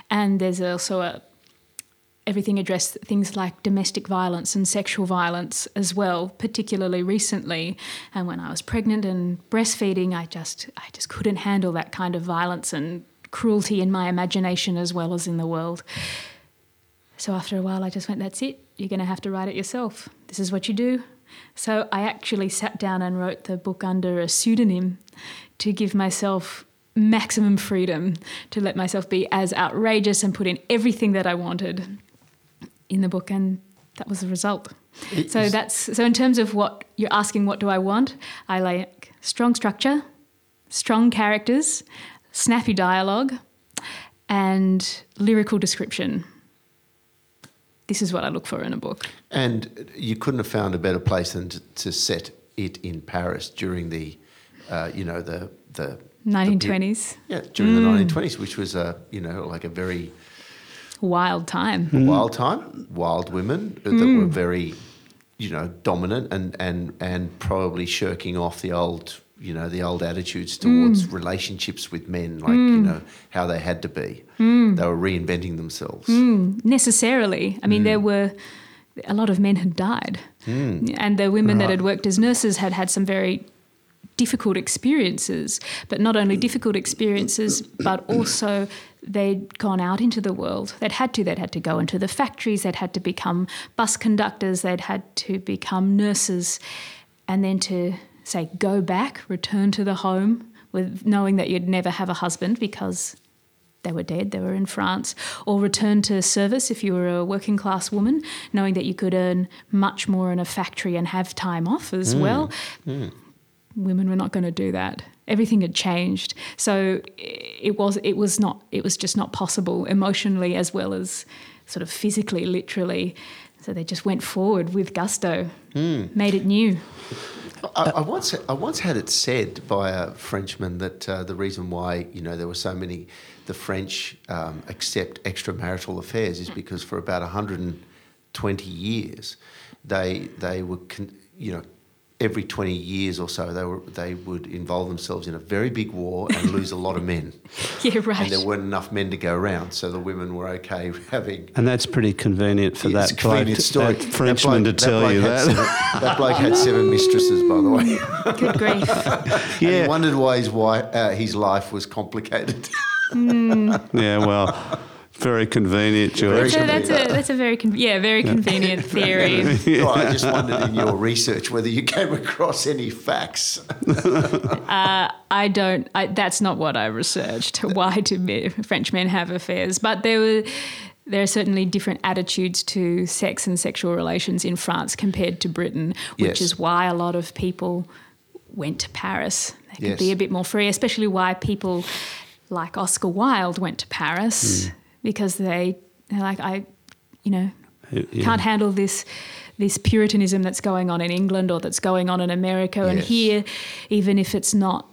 And there's also a everything addressed things like domestic violence and sexual violence as well, particularly recently. And when I was pregnant and breastfeeding, I just I just couldn't handle that kind of violence and cruelty in my imagination as well as in the world. So after a while, I just went, "That's it. You're going to have to write it yourself. This is what you do." So I actually sat down and wrote the book under a pseudonym to give myself maximum freedom to let myself be as outrageous and put in everything that I wanted in the book, and that was the result. so that's so. In terms of what you're asking, what do I want? I like strong structure, strong characters, snappy dialogue, and lyrical description. This is what I look for in a book. And you couldn't have found a better place than to, to set it in Paris during the, uh, you know, the the the 1920s, yeah, during the mm. 1920s, which was a you know like a very wild time. wild time, wild women that were mm. very, you know, dominant and and and probably shirking off the old, you know, the old attitudes mm. towards relationships with men, like you know how they had to be. They were reinventing themselves. necessarily. I mean, there were a lot of men had died, and the women that had worked as nurses had had some very difficult experiences. But not only difficult experiences, but also they'd gone out into the world. They'd had to. They'd had to go into the factories. They'd had to become bus conductors. They'd had to become nurses, and then to say go back, return to the home with knowing that you'd never have a husband because they were dead, they were in France, or return to service if you were a working class woman, knowing that you could earn much more in a factory and have time off as hmm. well. Hmm. Women were not going to do that. Everything had changed, so it was it was not it was just not possible emotionally as well as sort of physically, literally. So they just went forward with gusto, made it new. I, I once I once had it said by a Frenchman that uh, the reason why you know there were so many the French um, accept extramarital affairs is because for about 120 years they they were con- you know every 20 years or so they were they would involve themselves in a very big war and lose a lot of men <laughs> Yeah, right. and there weren't enough men to go around so the women were okay having And that's pretty convenient for that a bloke, convenient story. that Frenchman bloke- to tell bloke you that. Seven, that bloke had seven mistresses, by the way. <laughs> Good grief. <laughs> And Yeah. he wondered why his, wife, uh, his life was complicated. yeah, well, very convenient, George. So that's a that's a very con- yeah very convenient theory. <laughs> Well, I just wondered in your research whether you came across any facts. <laughs> Uh, I don't. I, that's not what I researched. Why do me- French men have affairs? But there were. There are certainly different attitudes to sex and sexual relations in France compared to Britain, which Yes. is why a lot of people went to Paris. They could Yes. be a bit more free, especially why people like Oscar Wilde went to Paris hmm. Because they they're like I, you know, Yeah. can't handle this this puritanism that's going on in England or that's going on in America. And here even if it's not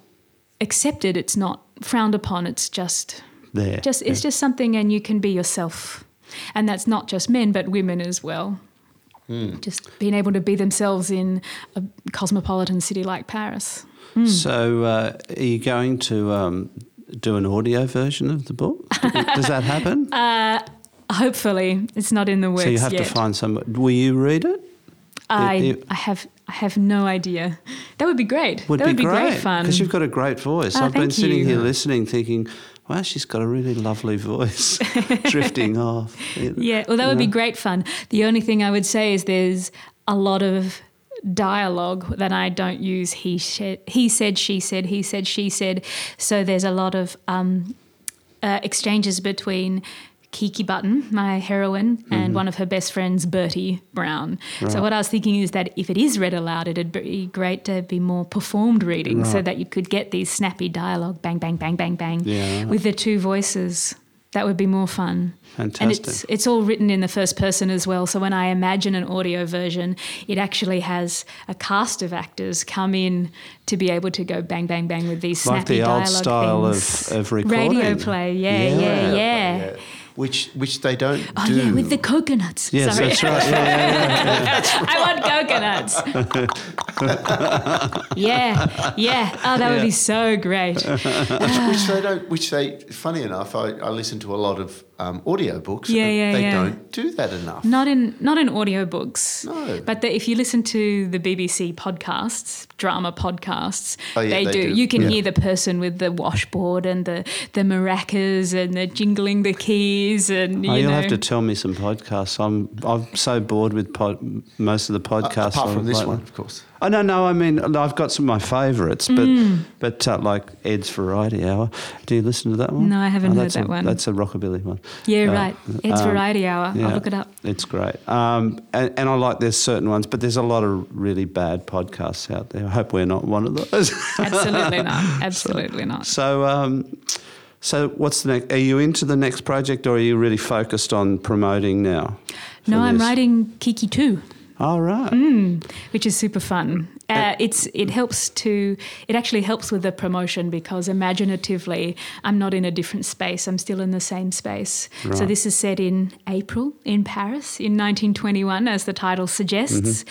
accepted it's not frowned upon. It's just There, just it's just something and you can be yourself. And that's not just men but women as well. Just being able to be themselves in a cosmopolitan city like Paris. So, uh, are you going to um, do an audio version of the book? Does that happen? <laughs> Uh, hopefully it's not in the works so you have yet to find someone. Will you read it? I, It- it- I have I have no idea that would be great Would that be would be great, great, fun because you've got a great voice. Oh, I've been sitting you. here listening, thinking, "Wow, she's got a really lovely voice." <laughs> Drifting off. Yeah, well, that would be great fun. The only thing I would say is there's a lot of dialogue that I don't use. He said, he said, she said, he said, she said. So there's a lot of um, uh, exchanges between Kiki Button, my heroine, and one of her best friends, Bertie Brown. So what I was thinking is that if it is read aloud, it'd be great to be more performed reading, so that you could get these snappy dialogue, bang, bang, bang, bang, bang, Yeah. with the two voices. That would be more fun. Fantastic. And it's it's all written in the first person as well. So when I imagine an audio version, it actually has a cast of actors come in to be able to go bang bang bang with these Like snappy the old dialogue style things. of- of recording. radio play. Yeah, Yeah. yeah, yeah. Which which they don't Oh do. yeah, with the coconuts. Yes, Sorry. that's right. Yeah, yeah, yeah. <laughs> I want coconuts. <laughs> yeah, yeah. Oh, that would be so great. which <sighs> they don't. Which they. Funny enough, I, I listen to a lot of um, audio books. Yeah, and yeah, They yeah. don't do that enough. Not in not in audiobooks. No. But the, if you listen to the BBC podcasts, drama podcasts, Oh, yeah, they, they do. do. You can Yeah. hear the person with the washboard and the the maracas and the jingling the keys and you Oh, you'll know. have to tell me some podcasts. I'm I'm so bored with pod, most of the podcasts. Apart on- from this like- one, of course. I don't know. I mean, I've got some of my favourites, but Mm. but uh, like Ed's Variety Hour. Do you listen to that one? No, I haven't Oh, heard that a, one. That's a rockabilly one. yeah, Uh, right. It's um, Variety Hour. yeah, I'll look it up. It's great. Um, and, and I like there's certain ones, but there's a lot of really bad podcasts out there. I hope we're not one of those. <laughs> Absolutely not. Absolutely not. so, um, so what's the next? Are you into the next project, or are you really focused on promoting now? No, I'm this? writing Kiki too. All right. Mm. which is super fun. Uh, it's it helps to it actually helps with the promotion because imaginatively I'm not in a different space. I'm still in the same space. So this is set in April in Paris in 1921, as the title suggests,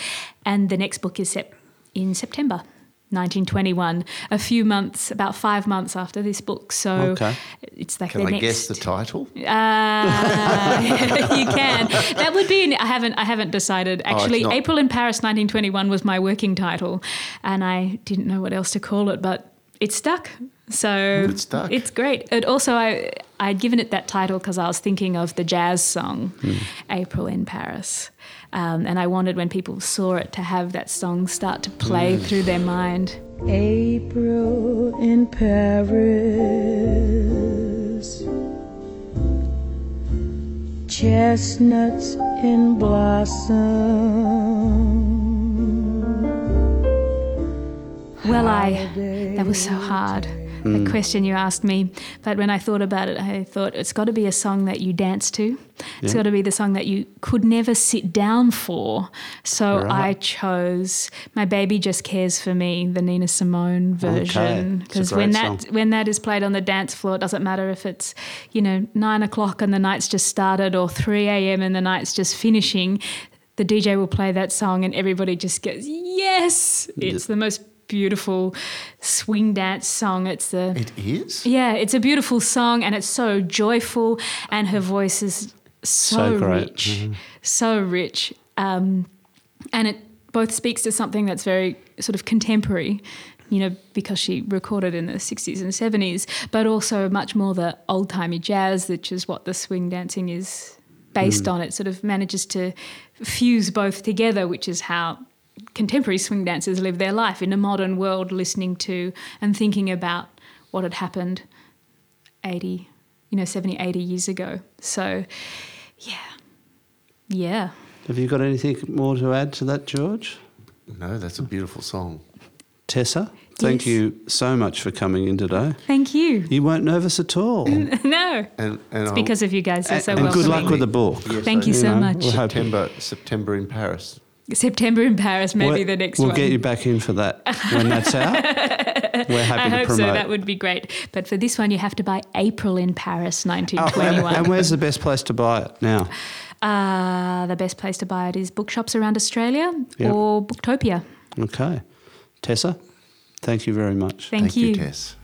and the next book is set in September. 1921, a few months, about five months after this book. So Okay. it's like Can I next. guess the title? <laughs> Uh, <laughs> you can. That would be. I haven't. I haven't decided. Oh, Actually, not- April in Paris, 1921, was my working title, and I didn't know what else to call it, but it stuck. So It stuck. It's great. It also, I I'd given it that title because I was thinking of the jazz song, Hmm. April in Paris, um, and I wanted when people saw it to have that song start to play Hmm. through their mind. April in Paris. Chestnuts in blossom. Well, I that was so hard. That mm. question you asked me. But when I thought about it, I thought it's got to be a song that you dance to. It's Yeah. got to be the song that you could never sit down for. So I chose "My Baby Just Cares for Me," the Nina Simone version. It's Because when that song. when that is played on the dance floor, it doesn't matter if it's you know nine o'clock and the night's just started or three a.m. and the night's just finishing. The DJ will play that song and everybody just goes, Yes! It's the most beautiful swing dance song. It's the It is. yeah, it's a beautiful song and it's so joyful and her voice is so, So rich, so rich. Um, and it both speaks to something that's very sort of contemporary, you know, because she recorded in the 60s and 70s, but also much more the old timey jazz, which is what the swing dancing is based on. It sort of manages to fuse both together, which is how contemporary swing dancers live their life in a modern world, listening to and thinking about what had happened 80, you know, 70, 80 years ago. So, yeah. Yeah. Have you got anything more to add to that, George? No, that's a beautiful song. Tessa, thank Yes. you so much for coming in today. Thank you. You weren't nervous at all. <laughs> no. And, and It's I'll- because of you guys. You're so and good luck with the book. Yes, Thank I you so know, much. we'll hope- September, September in Paris. September in Paris, maybe We'll- the next we'll one. get you back in for that when that's out. <laughs> We're happy I to hope promote. so. That would be great. But for this one, you have to buy April in Paris, Oh, and, 1921. and where's the best place to buy it now? Uh, the best place to buy it is bookshops around Australia Yep. or Booktopia. Okay. Tessa, thank you very much. Thank, Thank you, Tess.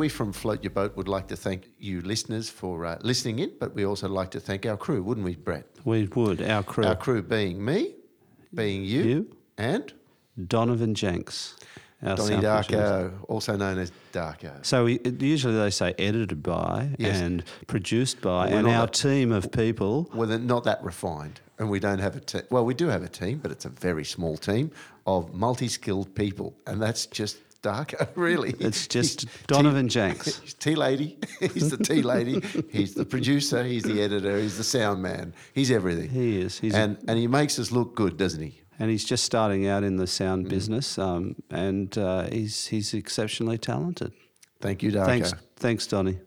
We from Float Your Boat would like to thank you listeners for uh, listening in, but we also like to thank our crew, wouldn't we, Brett? We would. Our crew. Our crew being me, being you, You. and Donovan Jenks. Our Donnie. Darko, also known as Darko. So we, usually they say edited by Yes. and produced by, we're and our that- team of people. Well, they're not that refined, and we don't have a team. Well, we do have a team, but it's a very small team of multi-skilled people, and that's just Darko, <laughs> really. It's <laughs> just He's Donovan tea- Jenks. <laughs> He's tea lady. He's the tea lady. he's the producer. He's the editor. He's the sound man. He's everything. He is. He's and and he makes us look good, doesn't he? and he's just starting out in the sound Mm. business, um, and uh, he's he's exceptionally talented. Thank you, Darko. Thanks, thanks, Donny.